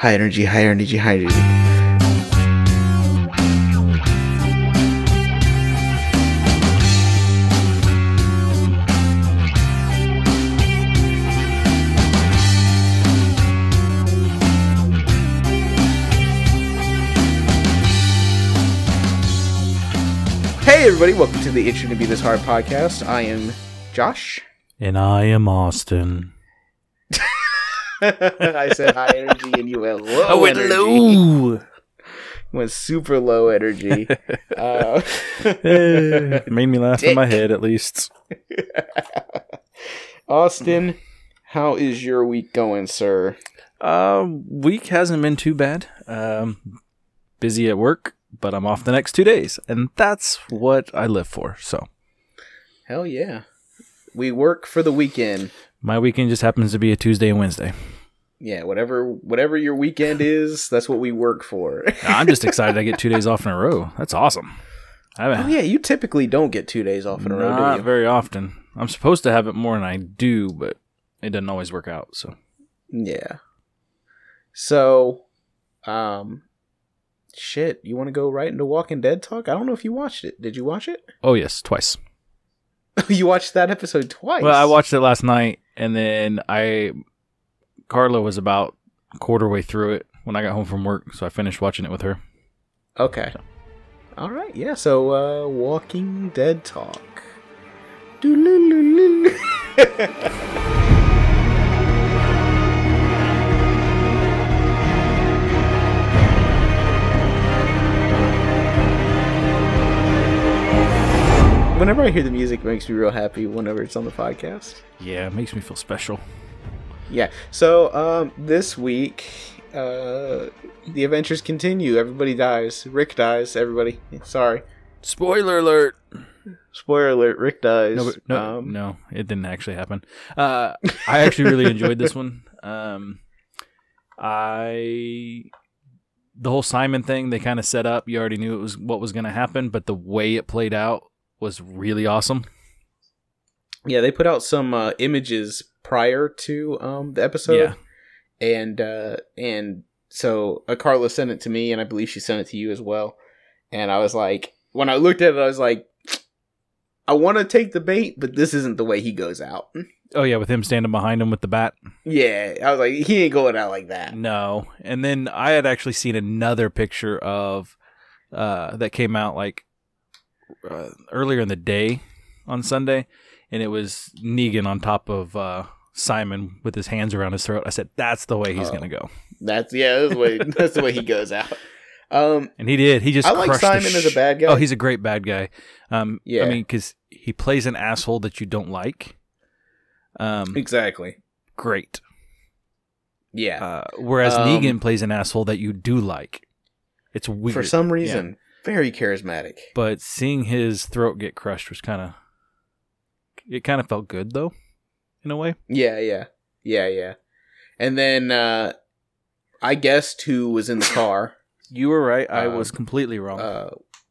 High energy, high energy, high energy. Hey everybody, welcome to the It Shouldn't Be This Hard podcast. I am Josh. And I am Austin. I said high energy and you went low I went energy. low. Went super low energy. uh, Eh, made me laugh in my head at least. Austin, how is your week going, sir? Um, week hasn't been too bad. Um, busy at work, but I'm off the next two days, and that's what I live for. So Hell yeah. We work for the weekend. My weekend just happens to be a Tuesday and Wednesday. Yeah, whatever whatever your weekend is, that's what we work for. I'm just excited I get two days off in a row. That's awesome. I oh yeah, you typically don't get two days off in a row, not do you? very often. I'm supposed to have it more than I do, but it doesn't always work out. So Yeah. So, um, shit, you want to go right into Walking Dead talk? I don't know if you watched it. Did you watch it? oh yes, twice. you watched that episode twice. Well, I watched it last night, and then I Carla was about quarter way through it when I got home from work, so I finished watching it with her. Okay. All right. Yeah. So, uh, Walking Dead talk. Whenever I hear the music, it makes me real happy. Whenever it's on the podcast. Yeah, it makes me feel special. Yeah. So um, this week, uh, the adventures continue. Everybody dies. Rick dies. Everybody. Sorry. Spoiler alert! Spoiler alert. Rick dies. No, but- no, um, no, it didn't actually happen. Uh, I actually really enjoyed this one. Um, I the whole Simon thing they kind of set up. You already knew it was what was going to happen, but the way it played out was really awesome. Yeah, they put out some uh, images prior to um, the episode, Yeah. and uh, and so uh, Carla sent it to me, and I believe she sent it to you as well. And I was like, when I looked at it, I was like, I want to take the bait, but this isn't the way he goes out. Oh yeah, with him standing behind him with the bat. Yeah, I was like, he ain't going out like that. No. And then I had actually seen another picture of uh, that came out like uh, earlier in the day on Sunday, and it was Negan on top of uh, Simon with his hands around his throat. I said, "That's the way he's Oh. gonna go," That's yeah, that's the way that's the way he goes out. Um, and he did. He just I like Simon as a bad guy. Oh, he's a great bad guy. Um, Yeah. I mean, because he plays an asshole that you don't like. Um, exactly. great. Yeah. Uh, whereas Um, Negan plays an asshole that you do like. It's weird. For some reason, very charismatic. but seeing his throat get crushed was kind of it kind of felt good though in a way Yeah, yeah, yeah, yeah. And then uh, I guessed who was in the car you were right i Um, was completely wrong uh,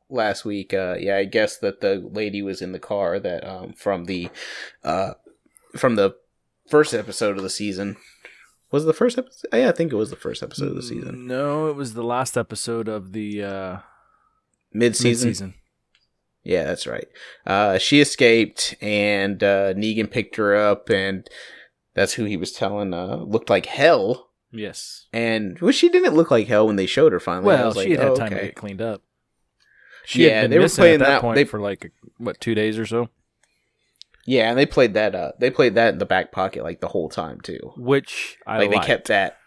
last week. Uh, yeah, I guessed that the lady was in the car that um, from the uh, from the first episode of the season. Was it the first episode? Yeah, I think it was the first episode of the season. no it was the last episode of the uh Mid season. season Yeah, that's right. Uh, she escaped, and uh, Negan picked her up, and that's who he was telling uh, looked like hell. yes And well, she didn't look like hell when they showed her finally. Well was like, she had had oh, time to get cleaned up she Yeah, had they were playing at that, that- point they- for like what two days or so Yeah, and they played that. Uh, they played that in the back pocket like the whole time too. which i like liked. they kept that.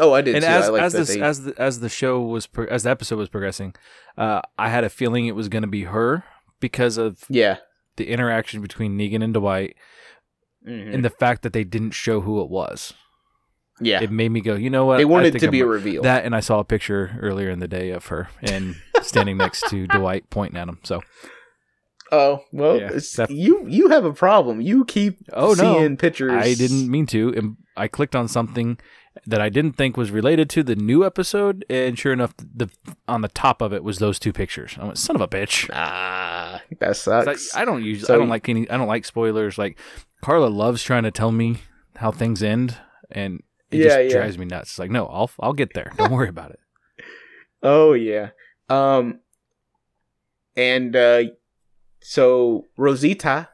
Oh, I did and too. as as that this they- as the as the show was pro- as the episode was progressing uh i had a feeling it was going to be her because of yeah, the interaction between negan and dwight Mhm. and the fact that they didn't show who it was yeah. it made me go, you know what? they I wanted to I'm be a reveal. that, and I saw a picture earlier in the day of her and standing next to Dwight, pointing at him. So, oh well, Yeah, you you have a problem. You keep Oh, no. pictures. I didn't mean to. And I clicked on something that I didn't think was related to the new episode, and sure enough, the on the top of it was those two pictures. I went, son of a bitch. Ah, that sucks. I, I don't use. So- I don't like any. I don't like spoilers. Like Carla loves trying to tell me how things end, and It Yeah, just yeah. drives me nuts. It's like, no, I'll I'll get there. Don't worry about it. Oh yeah. Um and uh so Rosita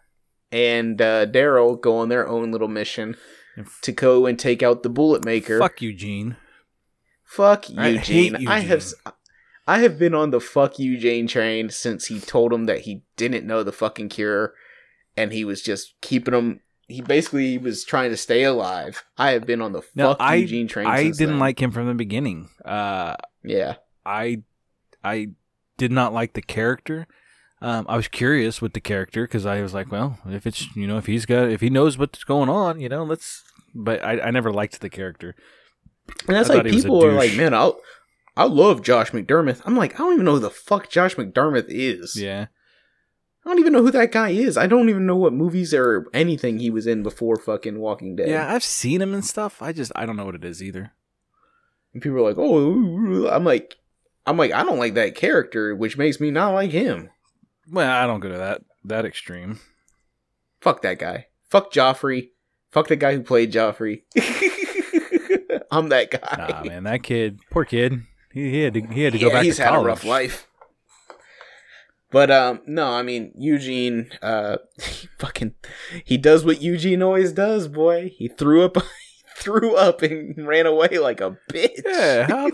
and uh Daryl go on their own little mission to go and take out the bullet maker. Fuck Eugene. Fuck I Eugene. I have I have been on the fuck Eugene train since he told him that he didn't know the fucking cure and he was just keeping him he basically was trying to stay alive. I have been on the No, fuck I- Eugene train I didn't then. like him from the beginning. Uh, Yeah. I I did not like the character. Um, I was curious with the character because I was like, well, if it's you know if he's got if he knows what's going on, you know, let's. But I, I never liked the character. And that's I like thought he was a people are like, man, I I love Josh McDermitt. I'm like, I don't even know who the fuck Josh McDermitt is. Yeah, I don't even know who that guy is. I don't even know what movies or anything he was in before fucking Walking Dead. yeah, I've seen him and stuff. I just I don't know what it is either. And people are like, oh, I'm like, I'm like, I don't like that character, which makes me not like him. Well, I don't go to that that extreme. Fuck that guy. Fuck Joffrey. Fuck the guy who played Joffrey. I'm that guy. Nah, man, that kid, poor kid. He, he had to he had to go yeah, back he's had college. a rough life. But um, no, I mean Eugene. Uh, he fucking he does what Eugene always does, boy. He threw up, he threw up and ran away like a bitch. Yeah, how,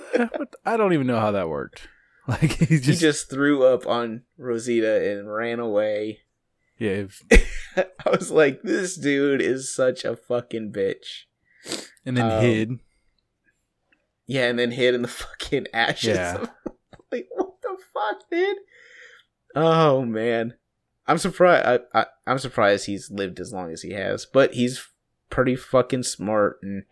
I don't even know how that worked. Like he he just, just threw up on Rosita and ran away. yeah, I was like, this dude is such a fucking bitch. and then Um, hid. Yeah, and then hid in the fucking ashes. Yeah. like, what the fuck, dude? Oh man, I'm surprised. I, I I'm surprised he's lived as long as he has, but he's pretty fucking smart, and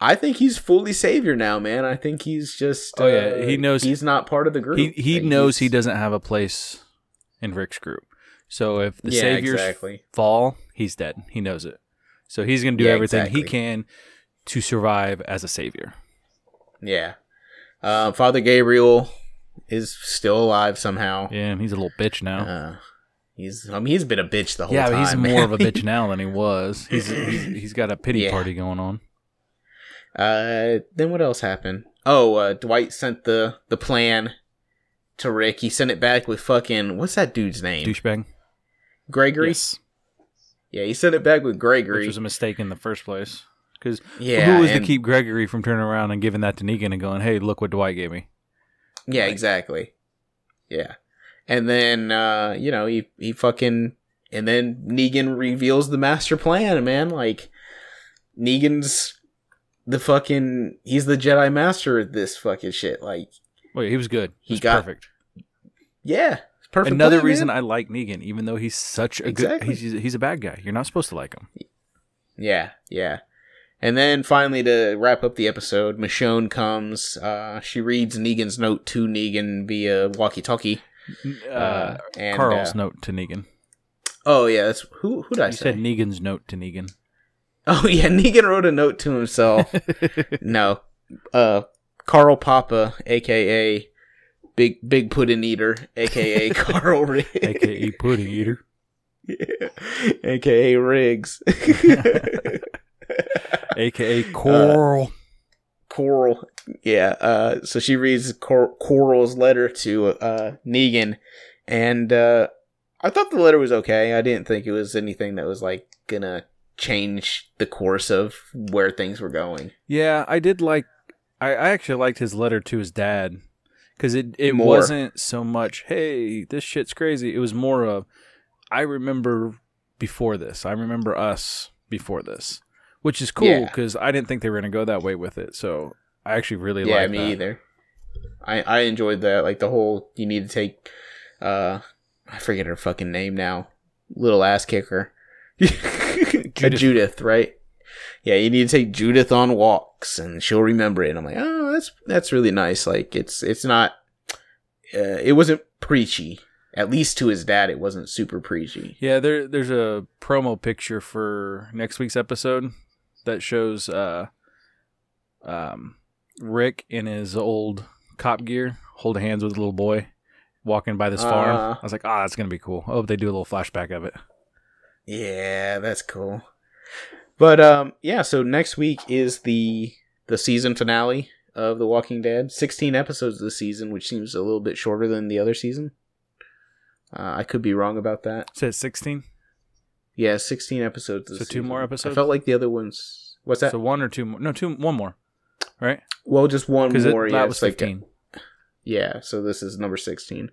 I think he's fully savior now, man. I think he's just. Oh, yeah, uh, he knows- he's not part of the group. He he knows he doesn't have a place in Rick's group. So if the yeah, saviors exactly. fall, he's dead. He knows it. So he's gonna do Yeah, everything exactly. he can to survive as a savior. Yeah. Uh, Father Gabriel is still alive somehow. Yeah, and he's a little bitch now. Uh, he's I mean he's been a bitch the whole yeah, time. Yeah, he's more of a bitch now than he was. He's he's, he's got a pity Yeah. party going on. Uh, then what else happened? Oh, uh, Dwight sent the the plan to Rick. He sent it back with fucking what's that dude's name? Douchebag. Gregory. Yes. Yeah, he sent it back with Gregory. Which was a mistake in the first place. Because yeah, who was to keep Gregory from turning around and giving that to Negan and going, "Hey, look what Dwight gave me." Yeah, Like- exactly. Yeah, and then uh, you know he he fucking and then Negan reveals the master plan. Man, like Negan's the fucking he's the Jedi master at this fucking shit. Like, Wait, he was good. He He got- perfect. yeah, perfect. Another plan, reason man. I like Negan, even though he's such a Exactly. good, he's he's a bad guy. You're not supposed to like him. Yeah, yeah. And then finally, to wrap up the episode, Michonne comes. Uh, she reads Negan's note to Negan via walkie-talkie. Uh, Uh, and Carl's uh, note to Negan. oh yeah, that's who. Who did I You say? said Negan's note to Negan. oh yeah, Negan wrote a note to himself. no, uh, Carl Papa, aka Big Big Pudding Eater, aka Carl Riggs, AKA Pudding Eater. Yeah. aka Riggs. AKA Coral. Coral. Yeah. Uh, so she reads Cor- Coral's letter to uh, Negan, and uh, I thought the letter was okay. I didn't think it was anything that was like gonna change the course of where things were going. yeah, I did like. I, I actually liked his letter to his dad because it it More. wasn't so much. Hey, this shit's crazy. It was more of. I remember before this. I remember us before this, which is cool Yeah. because I didn't think they were gonna go that way with it. So I actually really yeah, like me that. either. I I enjoyed that. Like the whole you need to take. Uh, I forget her fucking name now. Little ass kicker. Judith. Judith. Judith, right? Yeah, you need to take Judith on walks, and she'll remember it. And I'm like, oh, that's that's really nice. Like it's it's not. Uh, it wasn't preachy. At least to his dad, it wasn't super preachy. Yeah, there there's a promo picture for next week's episode that shows uh um Rick in his old cop gear holding hands with a little boy walking by this farm. Uh. I was like, ah, that's gonna be cool. I hope they do a little flashback of it. Yeah, that's cool. But um, yeah. So next week is the the season finale of The Walking Dead. Sixteen episodes this season, which seems a little bit shorter than the other season. Uh, I could be wrong about that. Says sixteen. Yeah, sixteen episodes. This So two more episodes? I felt like the other ones. What's that? So one or two more? No, two. One more. Right? well, just one more. that yeah, was it's like- Yeah, so this is number 16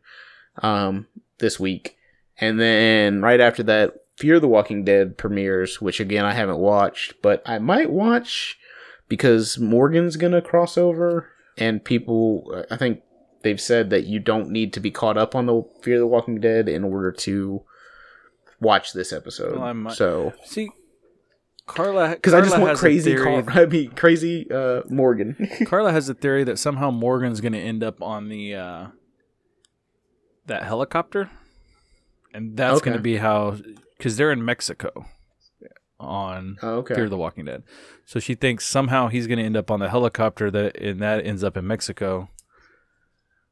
um this week. And then right after that, Fear the Walking Dead premieres, which again I haven't watched, but I might watch because Morgan's going to cross over and people I think they've said that you don't need to be caught up on the Fear the Walking Dead in order to watch this episode. Well, I might- so See, Carla. because I just want has a crazy, theory- Car- I mean crazy uh, Morgan. Carla has a theory that somehow Morgan's going to end up on the uh, that helicopter, and that's going to be how because they're in Mexico on Oh, okay. Fear the Walking Dead. So she thinks somehow he's going to end up on the helicopter that and that ends up in Mexico.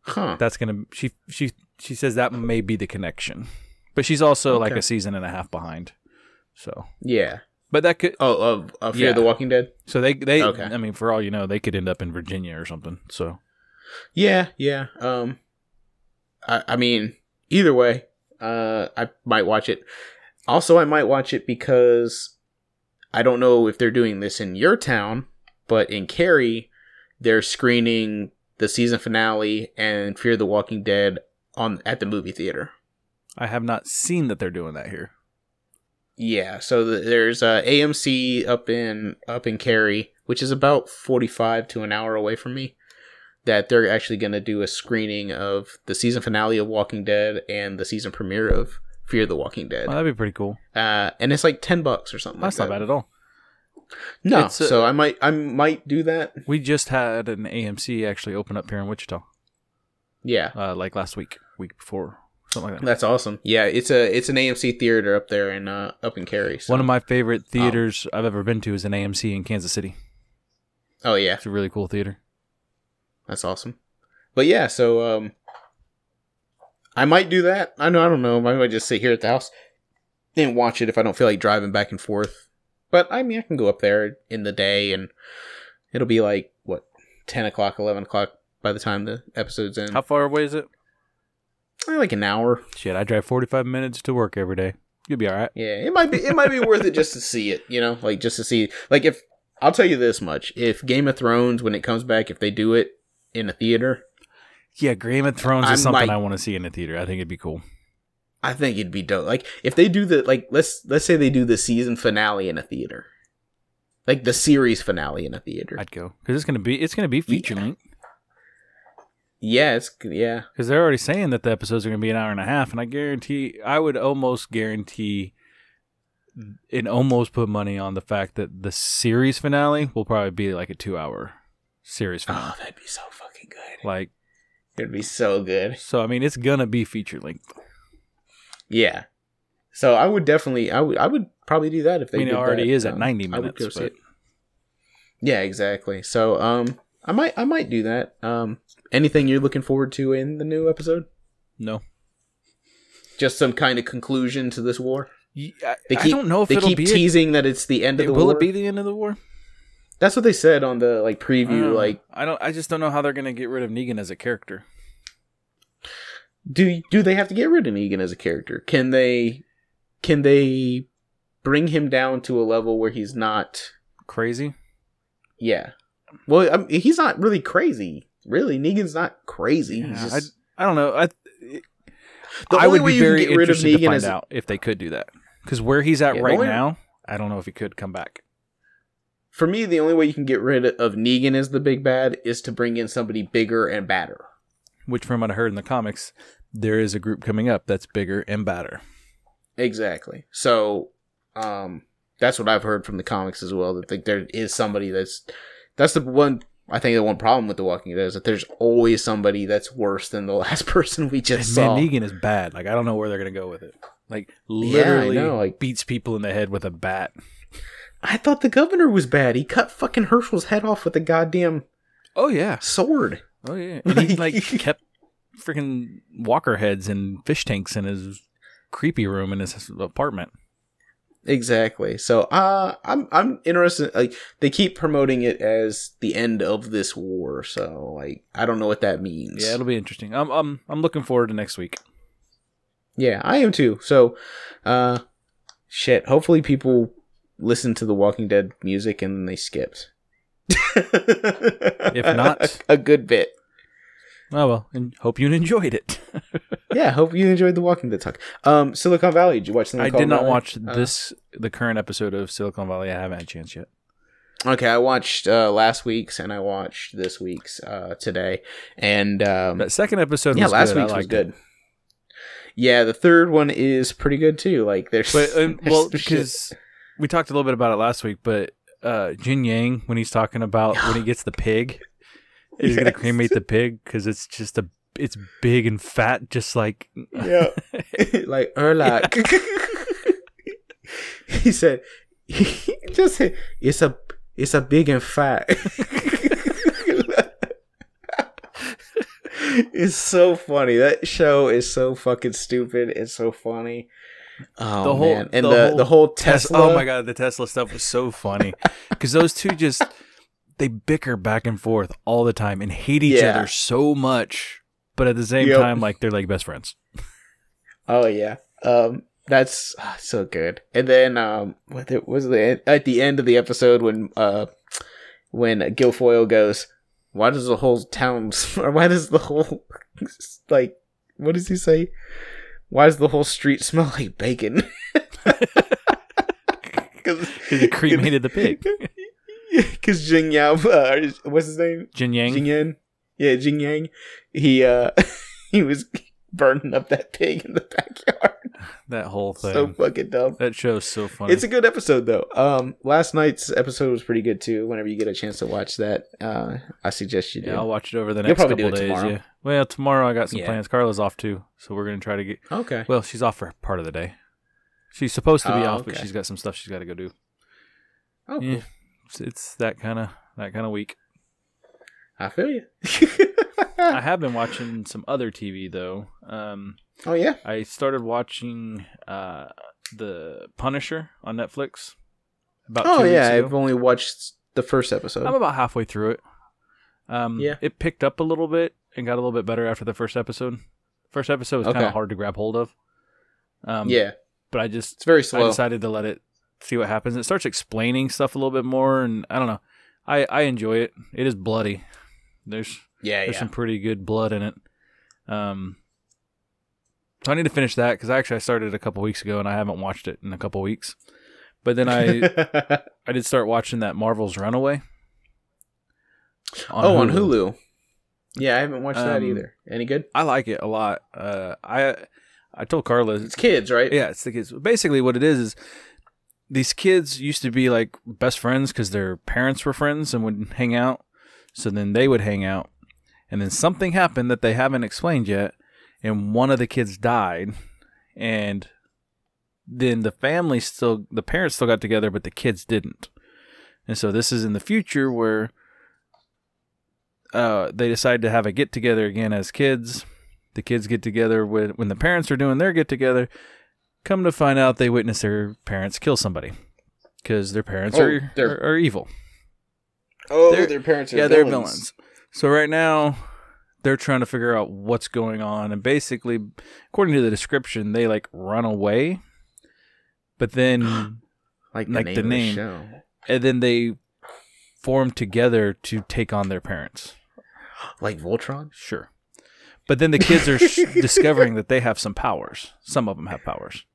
Huh. That's going to she she she says that may be the connection, but she's also like a season and a half behind. So, Yeah. but that could Oh, of, of Fear Yeah. the Walking Dead. so they they Okay. I mean for all you know they could end up in Virginia or something. So Yeah, yeah. Um, I, I mean, either way, uh, I might watch it. Also, I might watch it because I don't know if they're doing this in your town, but in Cary, they're screening the season finale and Fear the Walking Dead on at the movie theater. I have not seen that they're doing that here. Yeah, so the, there's uh, AMC up in up in Cary, which is about 45 to an hour away from me. That they're actually going to do a screening of the season finale of Walking Dead and the season premiere of Fear the Walking Dead. Well, that'd be pretty cool. Uh, and it's like 10 bucks or something. That's like not that. bad at all. No, It's, uh, so I might I might do that. We just had an AMC actually open up here in Wichita, Yeah. uh, like last week, week before, something like that. That's awesome. Yeah, it's a it's an AMC theater up there in uh up in Cary. So. One of my favorite theaters I've ever been to is an AMC in Kansas City. Oh yeah, It's a really cool theater. That's awesome. But yeah, so um I might do that. I know I don't know. I might just sit here at the house and watch it if I don't feel like driving back and forth. But I mean I can go up there in the day and it'll be like what, ten o'clock, eleven o'clock by the time the episode's in. How far away is it? Eh, like an hour. Shit, I drive 45 minutes to work every day. You'll be all right. Yeah, it might be it might be worth it just to see it, you know? Like just to see like if I'll tell you this much. If Game of Thrones when it comes back, if they do it in a theater, Yeah, Game of Thrones I is something might- I want to see in a theater. I think it'd be cool. I think it'd be dope. Like if they do the like let's let's say they do the season finale in a theater. Like the series finale in a theater. I'd go because it's gonna be it's gonna be feature length yeah, it's yeah. because they're already saying that the episodes are gonna be an hour and a half, and I guarantee I would almost guarantee and almost put money on the fact that the series finale will probably be like a two hour series oh, finale. Oh, that'd be so fucking good. Like It'd be so good. so, I mean, it's gonna be feature length. Yeah. So I would definitely I would I would probably do that if I they mean, it already that. is at Um, ninety I would minutes. But it. Yeah, exactly. So um I might I might do that. Um anything you're looking forward to in the new episode? no, Just some kind of conclusion to this war? Y- I, They I keep don't know if they it'll keep be. a- teasing that it's the end of the will war. Will it be the end of the war? That's what they said on the like preview. Like, I don't. I just don't know how they're gonna get rid of Negan as a character. do do they have to get rid of Negan as a character? Can they can they bring him down to a level where he's not? Crazy. Yeah. Well, I mean, he's not really crazy. Really, Negan's not crazy. He's Yeah, just- I don't know. I the I would way be you can very get rid of interested to Negan find is out if they could do that. Because where he's at Yeah, right only- now, I don't know if he could come back. For me. The only way you can get rid of Negan as the big bad is to bring in somebody bigger and badder. Which, from what I heard in the comics, there is a group coming up that's bigger and badder. Exactly. So, um, that's what I've heard from the comics as well. That like, there is somebody that's that's the one. I think the one problem with The Walking Dead is that there's always somebody that's worse than the last person we And saw. man. Negan is bad. Like I don't know where they're gonna go with it. Like Yeah, literally know, like- beats people in the head with a bat. I thought the governor was bad. He cut fucking Hershel's head off with a goddamn Oh yeah. sword. Oh yeah. And he like kept freaking walker heads and fish tanks in his creepy room in his apartment. Exactly. So, uh, I'm I'm interested. Like they keep promoting it as the end of this war. So, like, I don't know what that means. Yeah, it'll be interesting. I'm I'm I'm looking forward to next week. Yeah, I am too. So, uh, shit. Hopefully, people listen to the Walking Dead music and then they skipped. If not- a, a good bit. Oh well, and hope you enjoyed it. Yeah, hope you enjoyed the Walking Dead talk. Um, Silicon Valley. Did you watch? I did not Valley? watch Uh, this the current episode of Silicon Valley. I haven't had a chance yet. Okay, I watched uh, last week's and I watched this week's uh, today, and um, That second episode yeah, was last good. Week's was liked it. good. Yeah, the third one is pretty good too. Like there's, But um, there's well, because we talked a little bit about it last week, but uh, Jin Yang when he's talking about when he gets the pig, he's gonna cremate the pig because it's just a it's big and fat, just like yeah, like Erlich. he said, he just said, it's a it's a big and fat. it's so funny. That show is so fucking stupid. It's so funny. Oh The whole- man, and the the whole the whole Tes- Tesla. Oh my god, the Tesla stuff was so funny because those two just they bicker back and forth all the time and hate each Yeah. other so much, but at the same Yep. time, like they're like best friends. Oh yeah. Um that's ah, so good. And then um what the, was the at the end of the episode when uh when Gilfoyle goes, why does the whole town or why does the whole like what does he say? Why does the whole street smell like bacon? Because he cremated the pig. Because Jing Yao, uh, what's his name? Jin Yang. Jing Yan. Yeah, Jing Yang. He uh he was burning up that pig in the backyard. that whole thing. So fucking dumb. that show's so funny. It's a good episode though. Um, last night's episode was pretty good too. Whenever you get a chance to watch that, uh, I suggest you do. yeah, I'll watch it over the You'll next probably couple do it days. tomorrow. Yeah. Well, tomorrow I got some Yeah. plans. Carla's off too, so we're gonna try to get. okay. Well, she's off for part of the day. She's supposed to be Oh, off, but she's got some stuff she's got to go do. Oh, Yeah, cool. it's, it's that kind of that kind of week. I feel you. I have been watching some other TV though. Um, oh yeah. I started watching uh, the Punisher on Netflix. About Oh two yeah. ago. I've only watched the first episode. I'm about halfway through it. Um, Yeah. it picked up a little bit and got a little bit better after the first episode. First episode was kind of hard to grab hold of. Um, yeah, but I just it's very slow. I decided to let it see what happens. It starts explaining stuff a little bit more, and I don't know. I I enjoy it. It is bloody. There's yeah, there's yeah. some pretty good blood in it. Um, so I need to finish that because actually I started a couple weeks ago and I haven't watched it in a couple weeks. But then I I did start watching that Marvel's Runaway. oh, on Hulu. Yeah, I haven't watched that Um, either. Any good? I like it a lot. Uh, I I told Carla It's kids, right? Yeah, it's the kids. Basically, what it is is these kids used to be like best friends because their parents were friends and would hang out. So then they would hang out, and then something happened that they haven't explained yet, and one of the kids died, and then the family still, the parents still got together, but the kids didn't. And so this is in the future where uh, they decide to have a get together again as kids. The kids get together when when the parents are doing their get together. Come to find out, they witness their parents kill somebody because their parents Oh, are, are are evil. Oh, They're- their parents are yeah, villains. they're villains. So right now, they're trying to figure out what's going on, and basically, according to the description, they like run away, but then Like the Like name the name. show. and then they form together to take on their parents. Like Voltron. Sure. But then the kids are sh- discovering that they have some powers. Some of them have powers.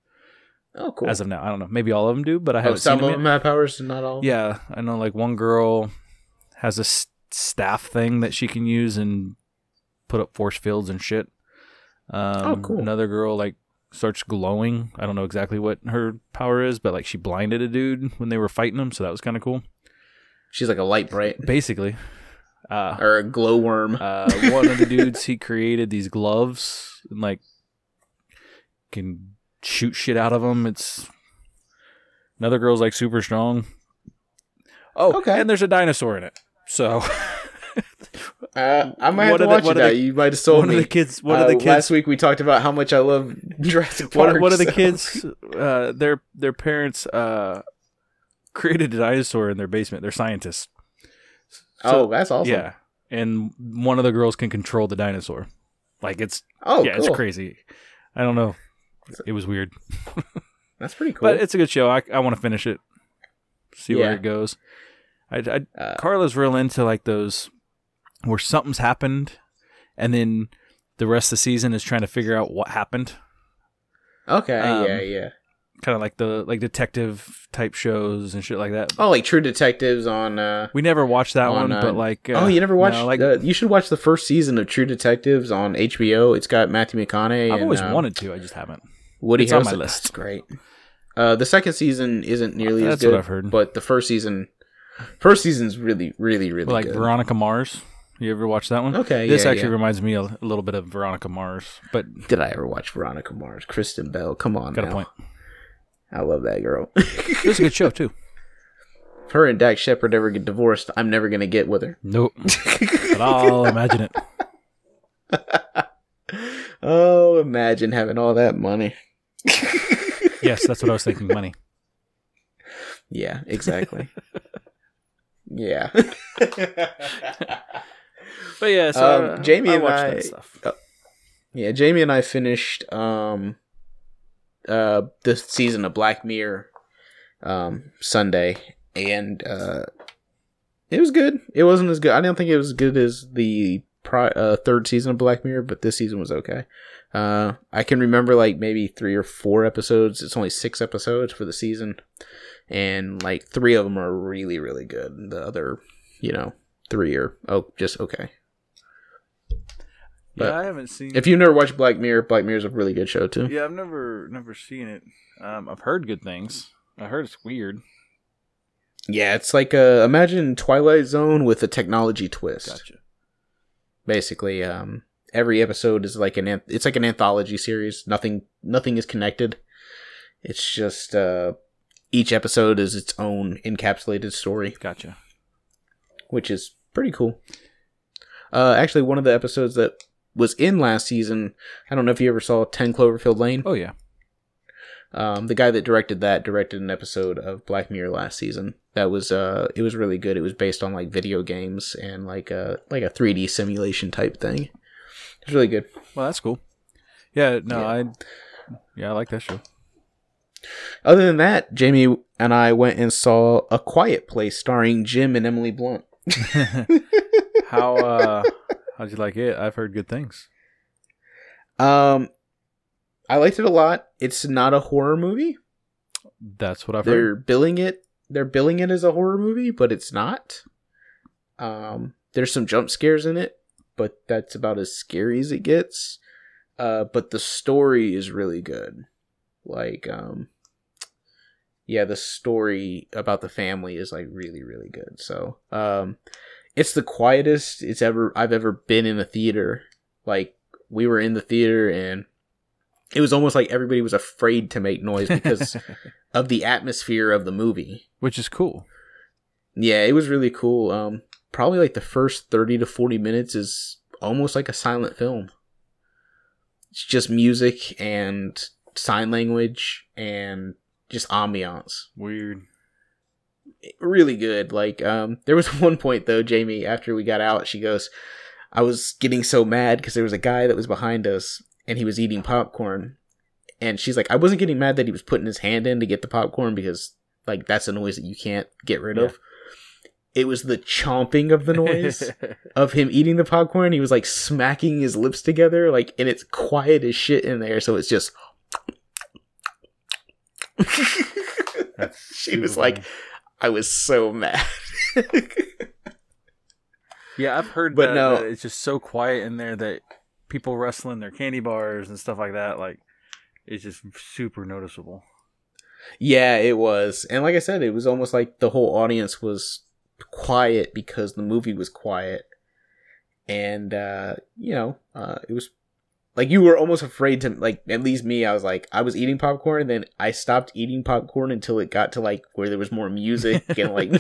Oh, cool. As of now, I don't know. Maybe all of them do, but I oh, haven't some seen of them have powers, and not all. Yeah, I know. Like one girl has a staff thing that she can use and put up force fields and shit. Um, Oh, cool. Another girl like starts glowing. I don't know exactly what her power is, but like she blinded a dude when they were fighting him, so that was kind of cool. She's like a light bright Basically, uh, or a glowworm. uh, one of the dudes he created these gloves and like can shoot shit out of them. It's another girl's like super strong. Oh, Okay. and there's a dinosaur in it. So Uh, I might have to the- watch what it now. the- You might have sold one me. of the kids. One Uh, of the kids. Last week we talked about how much I love Jurassic Park. One, one of the kids, uh, their their parents uh, created a dinosaur in their basement. They're scientists. oh, that's awesome. Yeah, and one of the girls can control the dinosaur. Like it's Oh, yeah, cool. it's crazy. I don't know. It was weird, That's pretty cool. but it's a good show. I I want to finish it, see where it goes. I, I uh, Carla's real into like those where something's happened, and then the rest of the season is trying to figure out what happened. okay, um, yeah, yeah. Kind of like the like detective type shows and shit like that. Oh, like True Detectives on. uh We never watched that on, one, uh, but like, uh, Oh, you never watched? no, like uh, you should watch the first season of True Detectives on HBO. It's got Matthew McConaughey. I've and, always uh, wanted to, I just haven't. Woody it's on my Harrelson. list. That's great. Uh, the second season isn't nearly as That's good. what I've heard. But the first season, first season's really, really, really like good. Veronica Mars. You ever watch that one? Okay, This yeah, actually yeah. reminds me a, a little bit of Veronica Mars, but Did I ever watch Veronica Mars? Kristen Bell. Come on, got a point. I love that girl. It was a good show too. if her and Dax Shepard ever get divorced, I'm never gonna get with her. Nope, but I'll imagine it. Oh, imagine having all that money. Yes, that's what I was thinking. Money. Yeah, exactly. Yeah. But yeah, so Um, uh, Jamie I and watched I- that stuff. Yeah, Jamie and I finished um uh the season of Black Mirror um Sunday and uh it was good. It wasn't as good. I do not think it was as good as the pri- uh, third season of Black Mirror, but this season was okay. Uh I can remember like maybe 3 or 4 episodes. It's only 6 episodes for the season and like 3 of them are really really good. And the other, you know, 3 are oh just okay. but yeah, I haven't seen. If you've never watched Black Mirror, Black Mirror's a really good show too. yeah, I've never never seen it. Um, I've heard good things. I heard it's weird. Yeah, it's like uh imagine Twilight Zone with a technology twist. Gotcha. Basically, um every episode is like an anth- it's like an anthology series. Nothing nothing is connected. It's just uh each episode is its own encapsulated story, Gotcha. which is pretty cool. Uh actually one of the episodes that was in last season, I don't know if you ever saw 10 Cloverfield Lane. Oh yeah. Um, the guy that directed that directed an episode of Black Mirror last season. That was uh, it was really good. It was based on like video games and like a like a 3D simulation type thing. It's really good. Well, that's cool. Yeah. No, Yeah. I. Yeah, I like that show. Other than that, Jamie and I went and saw A Quiet Place starring Jim and Emily Blunt. How uh how'd you like it? I've heard good things. Um, I liked it a lot. It's not a horror movie. That's what I've they're heard. billing it they're billing it as a horror movie but it's not um there's some jump scares in it but that's about as scary as it gets uh but the story is really good like um yeah the story about the family is like really really good so um it's the quietest it's ever i've ever been in a theater like we were in the theater and it was almost like everybody was afraid to make noise because of the atmosphere of the movie. Which is cool. Yeah, it was really cool. Um, probably like the first thirty to forty minutes is almost like a silent film. It's just music and sign language and just ambiance. Weird. Really good. Like, um, there was one point though, Jamie, after we got out, she goes, "I was getting so mad because there was a guy that was behind us and he was eating popcorn." And she's like, I wasn't getting mad that he was putting his hand in to get the popcorn because, like, that's a noise that you can't get rid of. It was the chomping of the noise of him eating the popcorn. He was like smacking his lips together, like, and it's quiet as shit in there. So it's just. She was like. I was so mad. Yeah, I've heard But that, no. that it's just so quiet in there that people wrestling their candy bars and stuff like that, like it's just super noticeable. Yeah, it was. And like I said, it was almost like the whole audience was quiet because the movie was quiet. And uh, you know, uh it was like you were almost afraid to like at least me i was like i was eating popcorn and then i stopped eating popcorn until it got to like where there was more music and like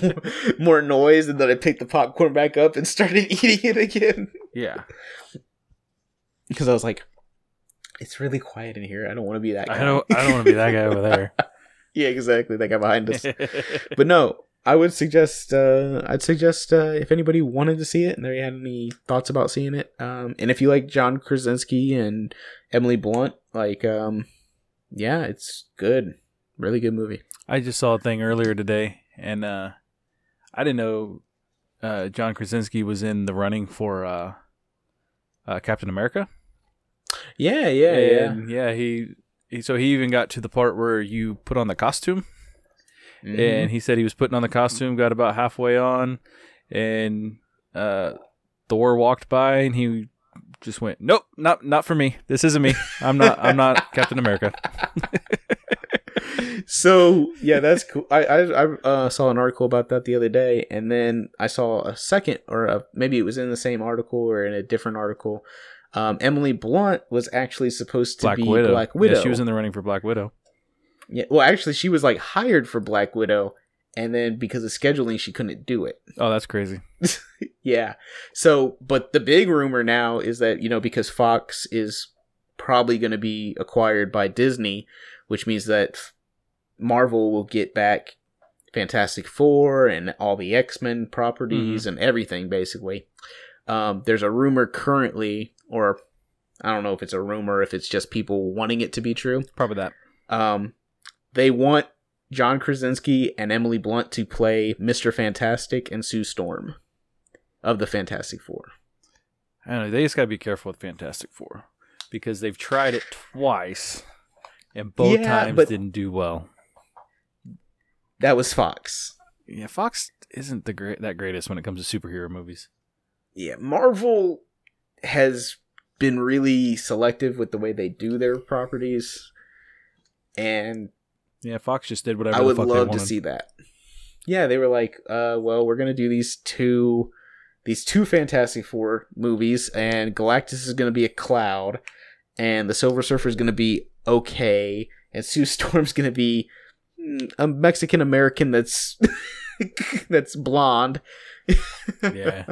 more noise and then i picked the popcorn back up and started eating it again Yeah. because i was like it's really quiet in here i don't want to be that guy I don't. I don't want to be that guy over there. yeah exactly that guy behind us but no i would suggest uh i'd suggest uh if anybody wanted to see it and they had any thoughts about seeing it um and if you like john krasinski and emily blunt like um yeah it's good. Really good movie. I just saw a thing earlier today, and uh, I didn't know uh, John Krasinski was in the running for uh, uh, Captain America. yeah yeah yeah. yeah, he, he so he even got to the part where you put on the costume, Mhm. and he said he was putting on the costume, got about halfway on, and uh, Thor walked by, and he just went, "Nope, not not for me. This isn't me. I'm not. I'm not Captain America." so yeah that's cool i i, I uh, saw an article about that the other day and then i saw a second or a, maybe it was in the same article or in a different article um, emily blunt was actually supposed to Black be Widow. black widow Yeah, she was in the running for Black Widow. Yeah, well, actually, she was like hired for Black Widow, and then because of scheduling, she couldn't do it. Oh, that's crazy. Yeah. So, but the big rumor now is that you know because Fox is probably going to be acquired by Disney, which means that Marvel will get back Fantastic Four and all the X Men properties and everything basically. Um, there's a rumor currently, or I don't know if it's a rumor, if it's just people wanting it to be true. Probably that. Um, they want John Krasinski and Emily Blunt to play Mister Fantastic and Sue Storm of the Fantastic Four. I don't know. They just got to be careful with Fantastic Four because they've tried it twice, and both Yeah, times didn't do well. That was Fox. Yeah, Fox isn't the great that greatest when it comes to superhero movies. Yeah, Marvel has been really selective with the way they do their properties, and Yeah, Fox just did whatever I would love to see that. Yeah, they were like, uh, well, we're gonna do these two, these two Fantastic Four movies, and Galactus is gonna be a cloud, and the Silver Surfer is gonna be okay, and Sue Storm's gonna be mm, a Mexican American that's that's blonde. yeah,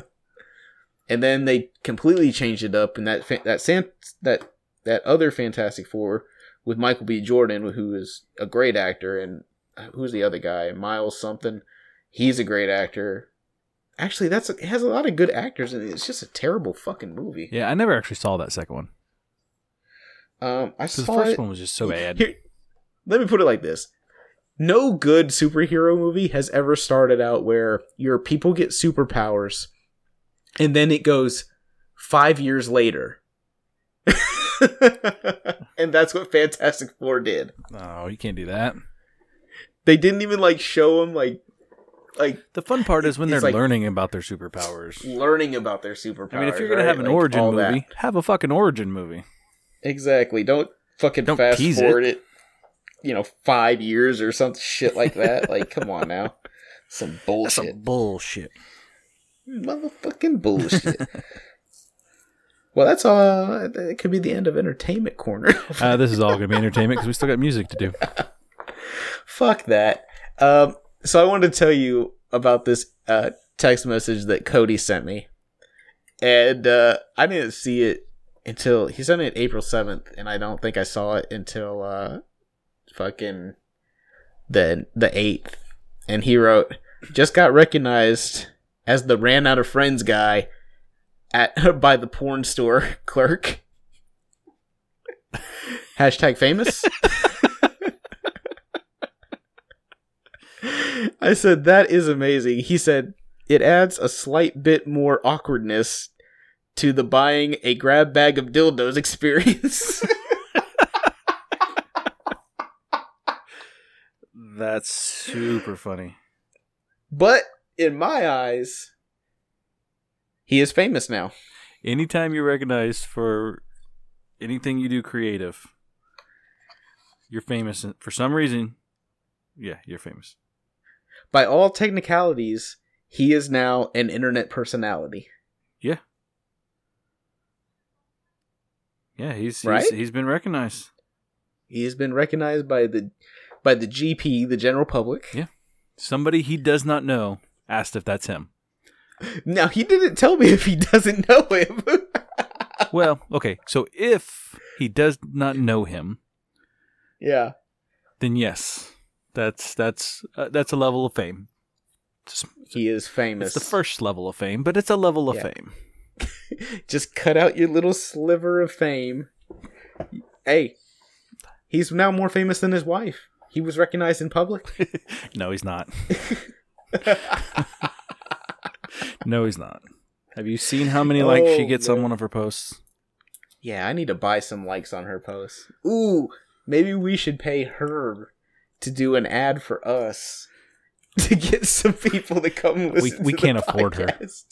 and then they completely changed it up, and that fa- that san- that that other Fantastic Four with Michael B. Jordan, who is a great actor, and uh, who's the other guy, Miles something. He's a great actor. Actually, that's it has a lot of good actors, and it's just a terrible fucking movie. yeah. I never actually saw that second one Um, I because the first it. one was just so bad. Here, let me put it like this. No good superhero movie has ever started out where your people get superpowers and then it goes five years later. and that's what Fantastic Four did. Oh, you can't do that. They didn't even like show them like like The fun part is when they're like- learning about their superpowers. learning about their superpowers. I mean, if you're gonna right? have an Like, origin movie, that. have a fucking origin movie. exactly. Don't fucking Don't fast forward it. You know, five years or some shit like that. like, come on now, some That's bullshit. some bullshit. motherfucking bullshit. well, that's all. It could be the end of entertainment corner. Uh, this is all gonna be entertainment because we still got music to do. Fuck that. Um, so I wanted to tell you about this uh, text message that Cody sent me, and uh, I didn't see it until he sent it April seventh, and I don't think I saw it until uh, fucking the the eighth. And he wrote, "Just got recognized as the ran out of friends guy at by the porn store clerk." Hashtag famous. I said, that is amazing. He said, it adds a slight bit more awkwardness to the buying a grab bag of dildos experience. That's super funny. but in my eyes, he is famous now. Anytime you're recognized for anything you do creative, you're famous And for some reason. Yeah, you're famous. By all technicalities, he is now an internet personality. Yeah, he's Right? he's, he's been recognized. He has been recognized by the by the GP, the general public. Yeah. Somebody he does not know asked if that's him. Now he didn't tell me if he doesn't know him. Well, okay, so if he does not know him, yeah. then yes, that's that's uh, that's a level of fame. Just, He is famous. it's the first level of fame, but it's a level of Yeah. fame. Just cut out your little sliver of fame. Hey, he's now more famous than his wife. He was recognized in public. No, he's not. No, he's not. Have you seen how many likes she Oh, gets on one of her posts? Yeah, I need to buy some likes on her posts. Ooh, maybe we should pay her to do an ad for us to get some people to come listen. we to can't afford her. podcast.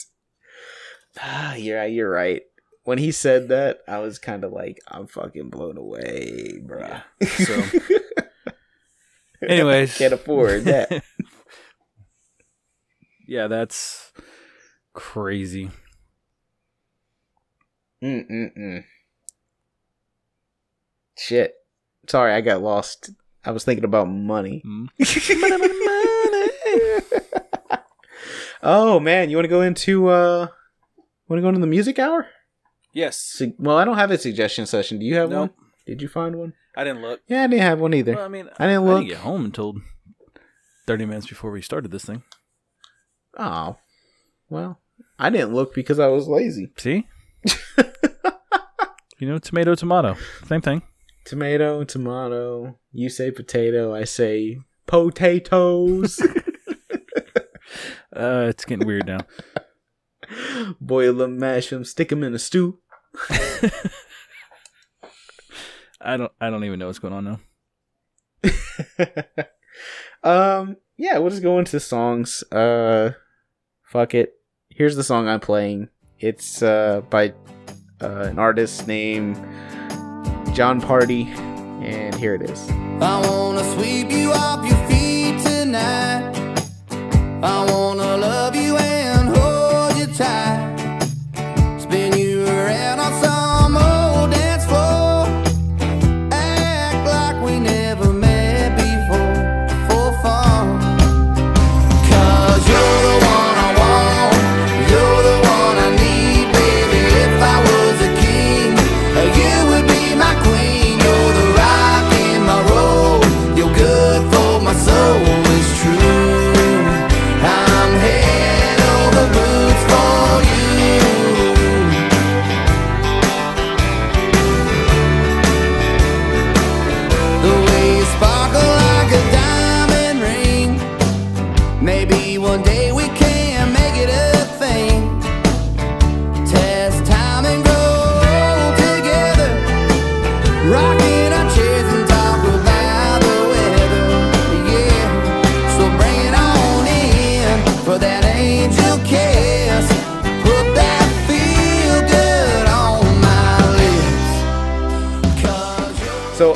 Ah, yeah, you're right. When he said that, I was kind of like, I'm fucking blown away, bruh. So, anyways, can't afford that. yeah, that's crazy. Mm-mm-mm. Shit. Sorry, I got lost. I was thinking about money. Mm. oh man, you want to go into uh want to go into the music hour? Yes. Well, I don't have a suggestion session. Do you have Nope. one? Did you find one? I didn't look. Yeah, I didn't have one either. Well, I mean, I didn't I look. didn't get home until 30 minutes before we started this thing. Oh. Well, I didn't look because I was lazy. See? you know, tomato, tomato. Same thing. Tomato, tomato. You say potato, I say potatoes. Uh, it's getting weird now. Boil them, mash them, stick them in a stew. I don't. I don't even know what's going on now. um, yeah, we'll just go into the songs. Uh, fuck it. Here's the song I'm playing. It's uh by uh, an artist named Jon Pardi, and here it is.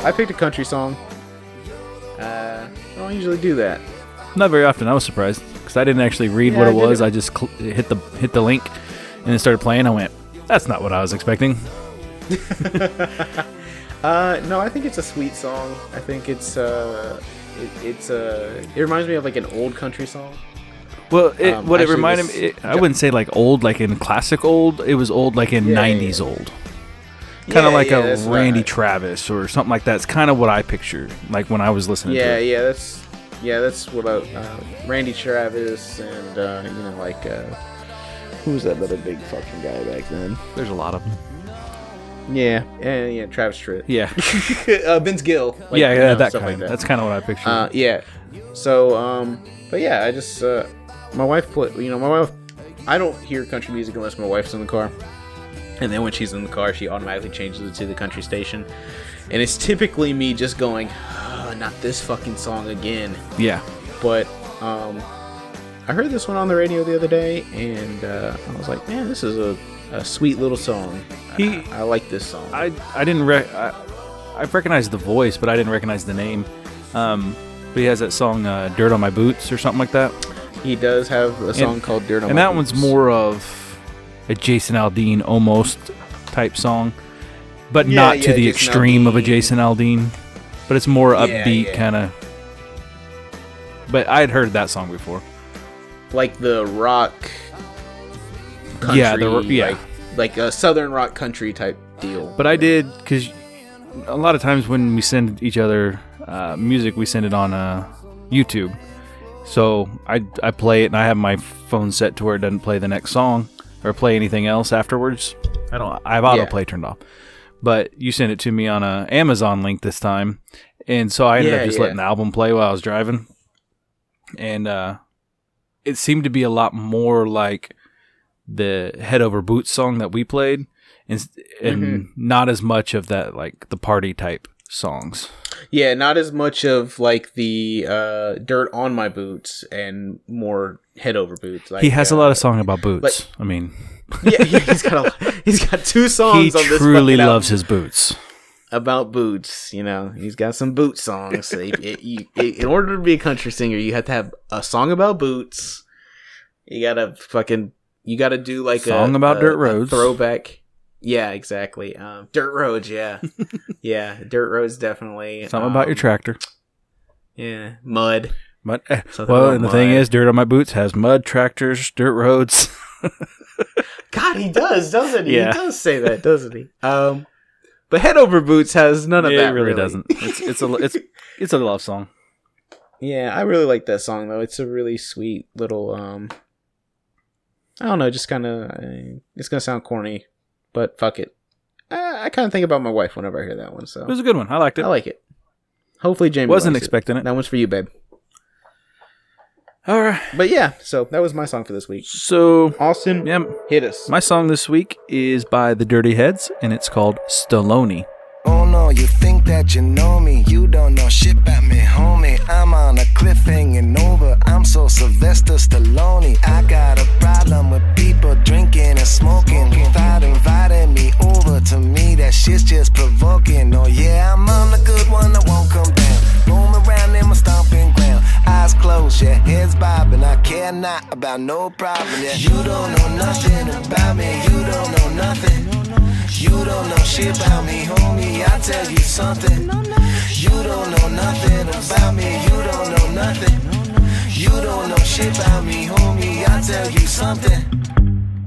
I picked a country song. Uh, I don't usually do that. Not very often. I was surprised because I didn't actually read Yeah, what I it was. didn't- I just cl- hit the hit the link and it started playing. I went, "That's not what I was expecting." Uh, no, I think it's a sweet song. I think it's uh, it, it's uh, it reminds me of like an old country song. Well, it, Um, what it reminded this- me, it, I wouldn't say like old, like in classic old. It was old, like in Yeah, yeah, '90s yeah. old. Kind of Yeah, like yeah, a Randy right. Travis or something like that. It's kind of what I pictured, like when I was listening Yeah, to it. yeah, that's yeah, that's what I, uh, Randy Travis and uh, you know like uh, who was that other big fucking guy back then? There's a lot of them. Yeah, and yeah, Travis Tritt. Yeah, uh, Vince Gill. like, yeah, you yeah, know, that kind. like That's kind of what I pictured. Uh, yeah. So, um, but yeah, I just, uh, my wife play, you know, my wife, I don't hear country music unless my wife's in the car. And then when she's in the car, she automatically changes it to the country station. And it's typically me just going, "Ah, not this fucking song again. yeah, But, um, I heard this one on the radio the other day, and uh, I was like, man, this is a, a sweet little song. He- I, I like this song. I I didn't rec- I, I recognized the voice, but I didn't recognize the name. Um, but he has that song uh, "Dirt on My Boots" or something like that, he does have a song called Dirt on and My that one's more of a Jason Aldean almost type song. but Yeah, not to the Jason extreme of a Jason Aldean. But it's more Yeah, upbeat yeah. kind of. But I had heard that song before. like the rock. Country, Yeah, the- yeah. like, like a southern rock country type deal. But I did because a lot of times when we send each other uh, music, we send it on uh, YouTube. So I I play it and I have my phone set to where it doesn't play the next song or play anything else afterwards. I don't. I have Yeah. autoplay turned off. But you sent it to me on a Amazon link this time, and so I ended Yeah, up just yeah. letting the album play while I was driving, and uh, it seemed to be a lot more like the head over boots song that we played and, and Mm-hmm. not as much of that like the party type songs Yeah, not as much of like the uh, dirt on my boots and more head over boots. Like, he has uh, a lot of song about boots like- i mean yeah, yeah, he's got a, he's got two he songs on this truly loves his boots about boots. You know, he's got some boot songs. It- it- you- it- in order to be a country singer, you have to have a song about boots. You gotta fucking you gotta do like Song a song about a- dirt roads. throwback. Yeah, exactly. Um, dirt roads. Yeah, yeah, dirt roads definitely. something about your Um, tractor Yeah, mud. but eh, Something well and the thing is dirt on my boots has mud tractors dirt roads God, he does, doesn't he? Yeah. He does say that, doesn't he? Um, but head over boots has none of it that. really, doesn't it's it's a it's it's a love song Yeah, I really like that song though. It's a really sweet little. um I don't know, just kind of. It's gonna sound corny, but fuck it. I, I kind of think about my wife whenever I hear that one, so it was a good one i liked it I like it. Hopefully, Jamie wasn't expecting it That one's for you, babe. all right But yeah, so that was my song for this week. so Austin, yeah hit us. my song this week is by the dirty heads and it's called stallone No, you think that you know me. You don't know shit about me, homie. I'm on a cliff hanging over. I'm so Sylvester Stallone. I got a problem with people drinking and smoking. Without inviting me over to me, that shit's just provoking. Oh yeah, I'm on the good one that won't come down. Roam around in my stomping ground. Eyes closed, yeah, heads bobbing. I care not about no problem, yeah. You don't know nothing about me. You don't know nothing. You don't know shit about me, homie. I tell you something. You don't know nothing about me. You don't know nothing. You don't know shit about me, homie. I tell you something.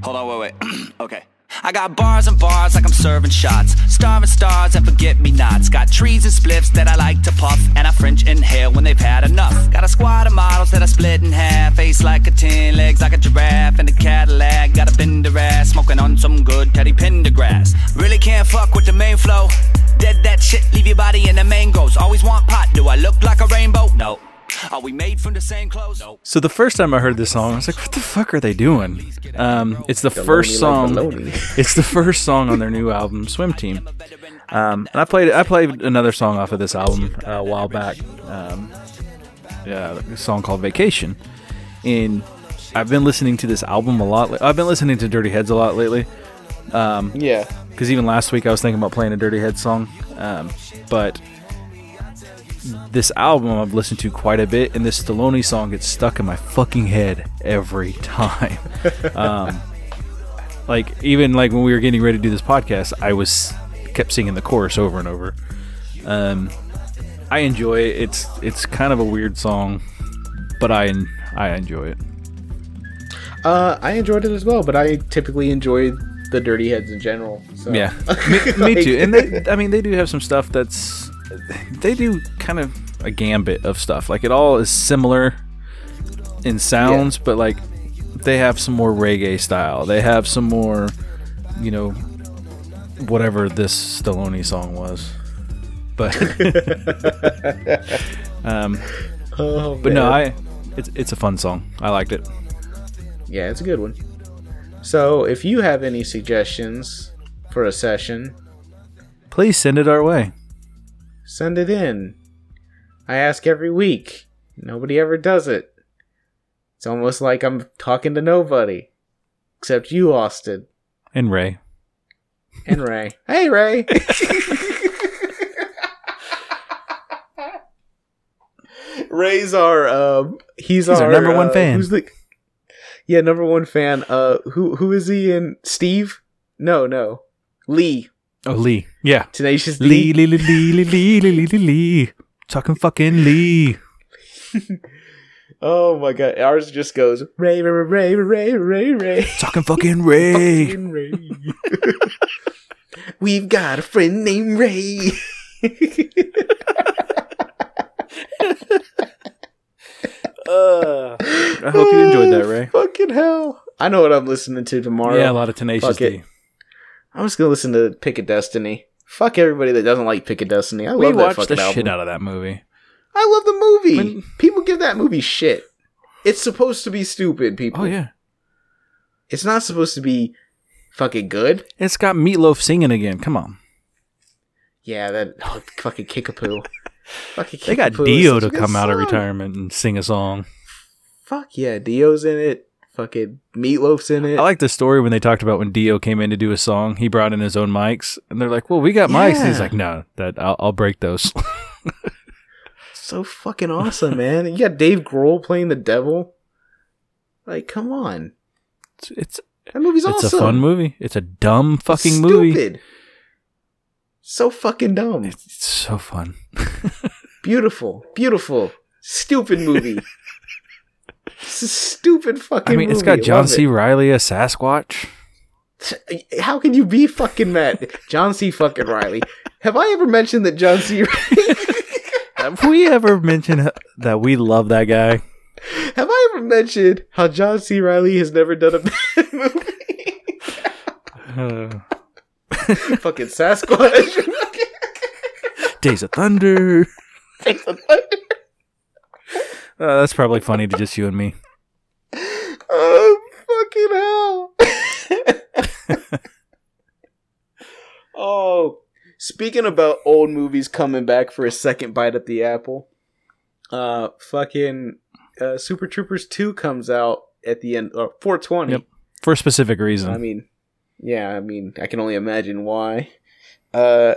Hold on, wait, wait. okay. I got bars and bars like I'm serving shots. Starving stars and forget me nots. Got trees and spliffs that I like to puff. And I French inhale when they've had enough. Got a squad of models that I split in half. Face like a tin, legs like a giraffe. And a Cadillac, got a bender ass. Smoking on some good Teddy Pendergrass. Really can't fuck with the main flow. Are we made from the same clothes? No. So the first time I heard this song, I was like, "What the fuck are they doing?" Um, it's the Baloney first song. baloney. it's the first song on their new album, Swim Team. Um, and I played I played another song off of this album uh, a while back. Um, yeah, a song called Vacation. And I've been listening to this album a lot. li- I've been listening to Dirty Heads a lot lately. yeah, Because even last week I was thinking about playing a Dirty Head song, um, but this album I've listened to quite a bit, and this Stallone song gets stuck in my fucking head every time. um, like even like when we were getting ready to do this podcast, I was kept singing the chorus over and over. Um, I enjoy it. It's it's kind of a weird song, but I I enjoy it. uh, I enjoyed it as well, but I typically enjoy the Dirty Heads in general. So. Yeah, me, me too. And they, I mean, they do have some stuff that's they do kind of a gambit of stuff. Like it all is similar in sounds, but like they have some more reggae style. They have some more, you know, whatever this Stallone song was. But um, Oh, but no. I it's it's a fun song. I liked it. Yeah, it's a good one. So, if you have any suggestions for a session, Please send it our way. Send it in. I ask every week. Nobody ever does it. It's almost like I'm talking to nobody. Except you, Austin. And Ray. And Ray. hey, Ray! Ray's our, um, he's, He's our our, number one uh, fan. Who's the, yeah, number one fan. Uh, who, who is he in? Steve? No, no. Lee. Oh, Lee. Yeah. Tenacious Lee, D. Lee, Lee, Lee, Lee, Lee, Lee, Lee, Lee, Lee. Talking fucking Lee. Oh my god, ours just goes Ray, Ray, Ray, Ray, Ray, Ray. Talking fucking Ray. Fucking Ray. We've got a friend named Ray. I hope you enjoyed that, Ray. Fucking hell. I know what I'm listening to tomorrow. Yeah, a lot of tenacious. D. I'm just gonna listen to Pick a Destiny. Fuck everybody that doesn't like Pick a Destiny. I We love that fucking the album. shit out of that movie. I love the movie. When- people give that movie shit. It's supposed to be stupid, people. Oh yeah, It's not supposed to be fucking good. it's got Meatloaf singing again. Come on, Yeah, that oh, fucking kickapoo. fucking they got Dio to come out of retirement and sing a song. Fuck yeah, Dio's in it. Fucking Meatloaf's in it. I like the story when they talked about when Dio came in to do a song. He brought in his own mics, and they're like, "Well, we got mics." And he's like, "No, that I'll, I'll break those." so fucking awesome, man. You got Dave Grohl playing the devil. Like, come on. it's it's, That movie's it's awesome. a fun movie. It's a dumb It's fucking movie. Stupid. So fucking dumb. It's so fun. Beautiful. Beautiful. Stupid movie. it's a stupid fucking I mean, it's got John C. it. Reilly as Sasquatch. How can you be fucking mad? John C. fucking Reilly. Have I ever mentioned that John C. Reilly? Have we ever mentioned that we love that guy? Have I ever mentioned how John C. Reilly has never done a bad movie? Uh, fucking Sasquatch. Days of Thunder. Takes a thunder. Uh, that's probably funny to just you and me. Oh, fucking hell. oh, speaking about old movies coming back for a second bite at the apple, uh, fucking uh, Super Troopers 2 comes out at the end, uh, 420. Yep. For a specific reason. I mean, yeah, I mean, I can only imagine why. Uh,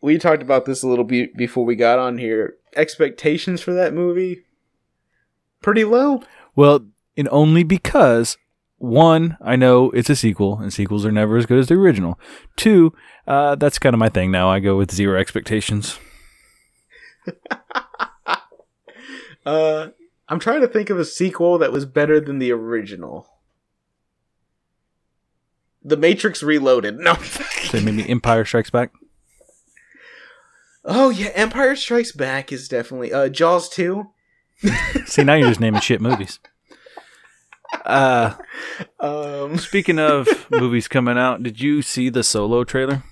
we talked about this a little bit before we got on here. Expectations for that movie pretty low. Well, and only because one, I know it's a sequel, and sequels are never as good as the original. Two, uh, that's kind of my thing now. I go with zero expectations. Uh, I'm trying to think of a sequel that was better than the original. The Matrix Reloaded. No. So maybe Empire Strikes Back. Oh yeah, Empire Strikes Back is definitely uh Jaws 2. See, now you're just naming shit movies. Uh, Um speaking of movies coming out, did you see the Solo trailer?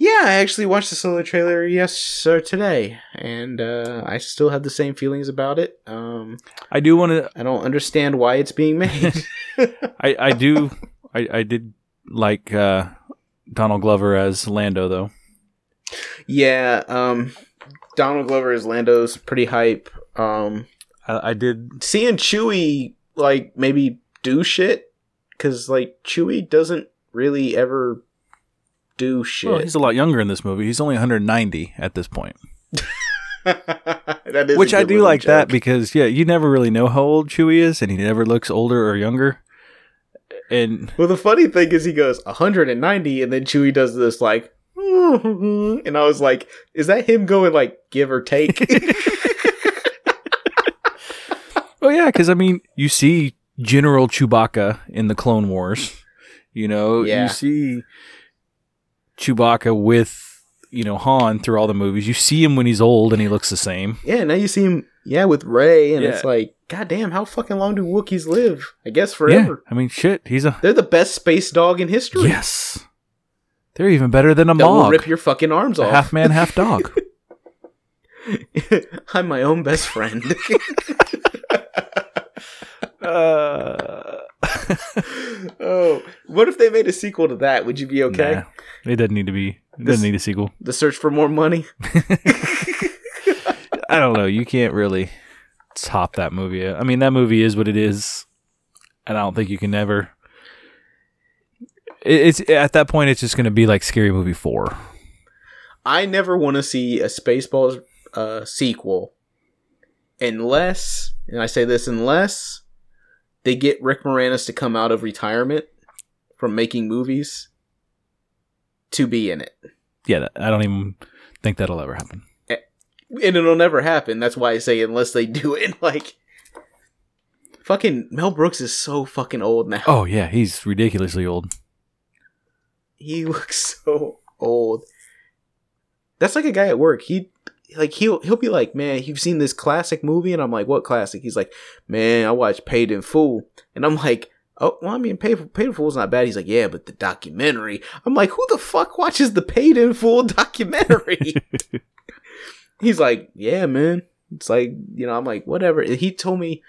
Yeah, I actually watched the solo trailer yes sir today, and uh, I still have the same feelings about it. Um, I do want to. I don't understand why it's being made. I I do. I I did like uh, Donald Glover as Lando though. Yeah, um, Donald Glover as Lando's pretty hype. Um, I, I did. seeing Chewie like maybe do shit because like Chewie doesn't really ever do shit. Well, he's a lot younger in this movie. He's only 190 at this point. that is Which I do like that because yeah, you never really know how old Chewie is, and he never looks older or younger. And Well, the funny thing is, he goes 190, and then Chewie does this like, and I was like, is that him going like give or take? oh yeah, because I mean, you see General Chewbacca in the Clone Wars. You know, Yeah. you see Chewbacca with you know Han through all the movies. You see him when he's old and he looks the same. yeah, now you see him, yeah, with Rey, and it's Yeah. like, goddamn, how fucking long do Wookiees live? I guess Yeah, forever. I mean, shit, he's a They're the best space dog in history. yes. They're even better than a that will rip your fucking arms a off. half man, half dog. I'm my own best friend. uh, oh, what if they made a sequel to that? Would you be okay? Nah, it doesn't need to be. It doesn't need a sequel. The search for more money. I don't know. You can't really top that movie. I mean, that movie is what it is, and I don't think you can ever. It- It's at that point. It's just going to be like Scary Movie Four. I never want to see a Spaceballs uh, sequel unless, and I say this unless they get Rick Moranis to come out of retirement from making movies to be in it. Yeah, I don't even think that'll ever happen. and it'll never happen. That's why I say unless they do it. Like, fucking Mel Brooks is so fucking old now. Oh yeah, he's ridiculously old. He looks so old. That's like a guy at work. He like he'll he'll be like, man, you've seen this classic movie, and I'm like, what classic? He's like, man, I watched Paid in Full, and I'm like. Oh well, I mean, Paid, in Full is not bad. He's like, yeah, but the documentary. I'm like, who the fuck watches the Paid in Full documentary? He's like, yeah, man. It's like, you know, I'm like, whatever. He told me,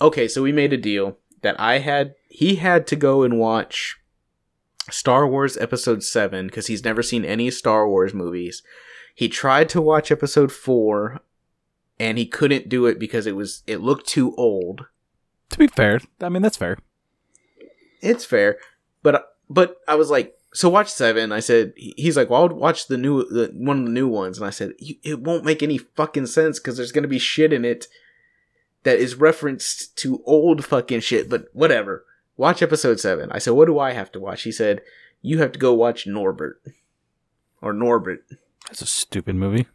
okay, so we made a deal that I had, he had to go and watch Star Wars Episode 7 because he's never seen any Star Wars movies. He tried to watch Episode 4 and he couldn't do it because it was, it looked too old. To be fair, I mean that's fair. It's fair, but but I was like, so watch seven. I said he's like, well, I'll watch the new the, one of the new ones, and I said it won't make any fucking sense because there's gonna be shit in it that is referenced to old fucking shit. But whatever. Watch episode seven. I said, what do I have to watch? He said, you have to go watch Norbit or Norbit. That's a stupid movie.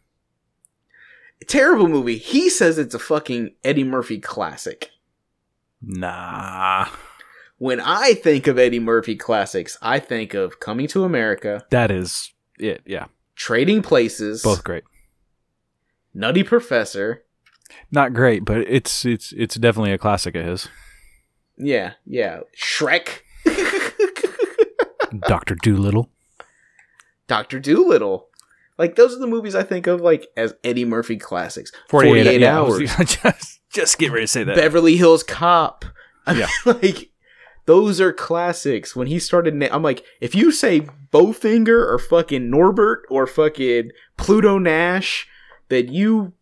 Terrible movie. He says it's a fucking Eddie Murphy classic. Nah, When I think of Eddie Murphy classics, I think of Coming to America, that is it. Yeah, Trading Places, both great. Nutty Professor. Not great, but it's it's it's definitely a classic of his. Yeah, yeah. Shrek. Doctor Dolittle. Doctor Dolittle. Like those are the movies I think of like as Eddie Murphy classics. 48, yeah, hours. just just get ready to say that. Beverly Hills Cop. I mean, Yeah. like those are classics. When he started, na- I'm like, if you say Bowfinger or fucking Norbit or fucking Pluto Nash, then you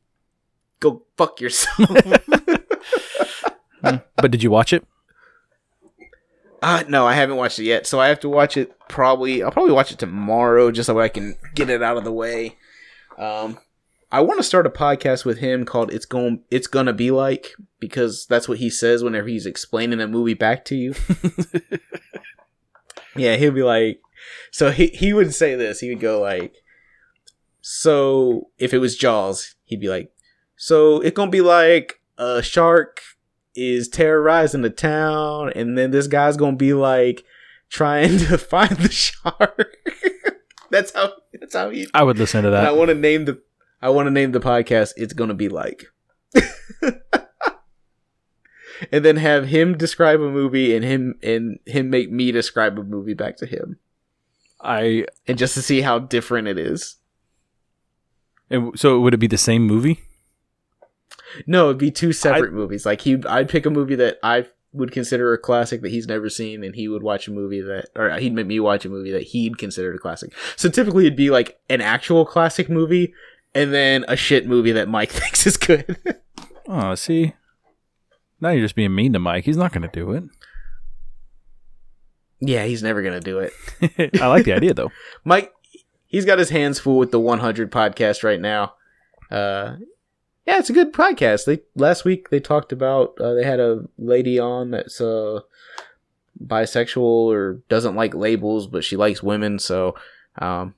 go fuck yourself. but did you watch it? Uh, no, I haven't watched it yet, so I have to watch it. Probably, I'll probably watch it tomorrow, just so I can get it out of the way. Um, I want to start a podcast with him called "It's Going It's Gonna Be Like" because that's what he says whenever he's explaining a movie back to you. yeah, he'll be like, so he he would say this. He would go like, so if it was Jaws, he'd be like, so it's gonna be like a shark is terrorizing the town, and then this guy's gonna be like trying to find the shark. that's how. That's how he. I would listen to And I want to name the. I want to name the podcast. It's gonna be like. and then have him describe a movie, and him and him make me describe a movie back to him, I and just to see how different it is. and so would it be the same movie? No, it'd be two separate movies. Like he, I'd pick a movie that I would consider a classic that he's never seen, and he would watch a movie that, or he'd make me watch a movie that he'd considered a classic. So typically, it'd be like an actual classic movie, and then a shit movie that Mike thinks is good. Oh, see. Now you're just being mean to Mike. He's not going to do it. yeah, he's never gonna do it. I like the idea though. Mike, he's got his hands full with the 100 podcast right now. Uh, yeah, it's a good podcast. They last week they talked about uh, they had a lady on that's uh bisexual or doesn't like labels, but she likes women. So um,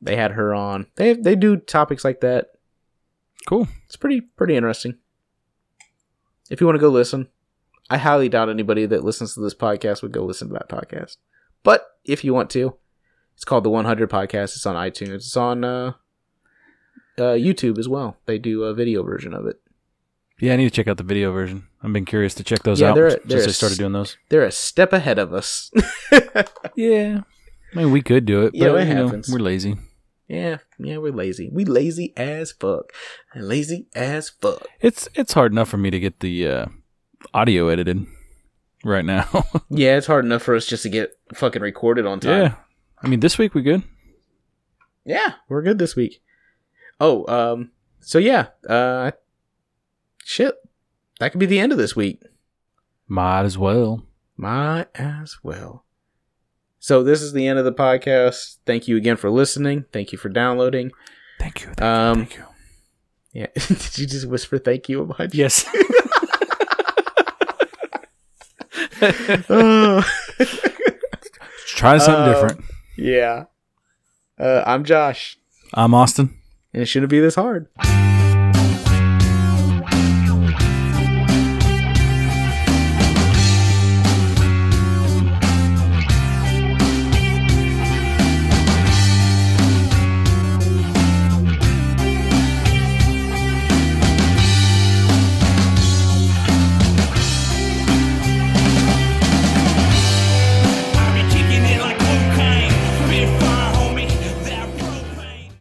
they had her on. They they do topics like that. Cool. It's pretty pretty interesting. If you want to go listen, I highly doubt anybody that listens to this podcast would go listen to that podcast. But if you want to, it's called the 100 Podcast. It's on iTunes. It's on uh, uh, YouTube as well. They do a video version of it. Yeah, I need to check out the video version. I've been curious to check those Yeah, out they're- since they're I started doing those. They're a step ahead of us. Yeah. I mean, we could do it, Yeah, but it you know, happens. we're lazy. yeah, yeah, we're lazy. We lazy as fuck. Lazy as fuck. It's it's hard enough for me to get the uh, audio edited right now. Yeah, it's hard enough for us just to get fucking recorded on time. yeah. I mean, this week we good. Yeah, we're good this week. Oh, um, so yeah, uh, shit, that could be the end of this week. Might as well. Might as well. So this is the end of the podcast. Thank you again for listening. Thank you for downloading. Thank you. Thank Um, you. Thank you. Yeah, did you just whisper thank you a bunch? Yes. Oh, Try something Uh, different. yeah. Uh, I'm Josh, I'm Austin. And it shouldn't be this hard.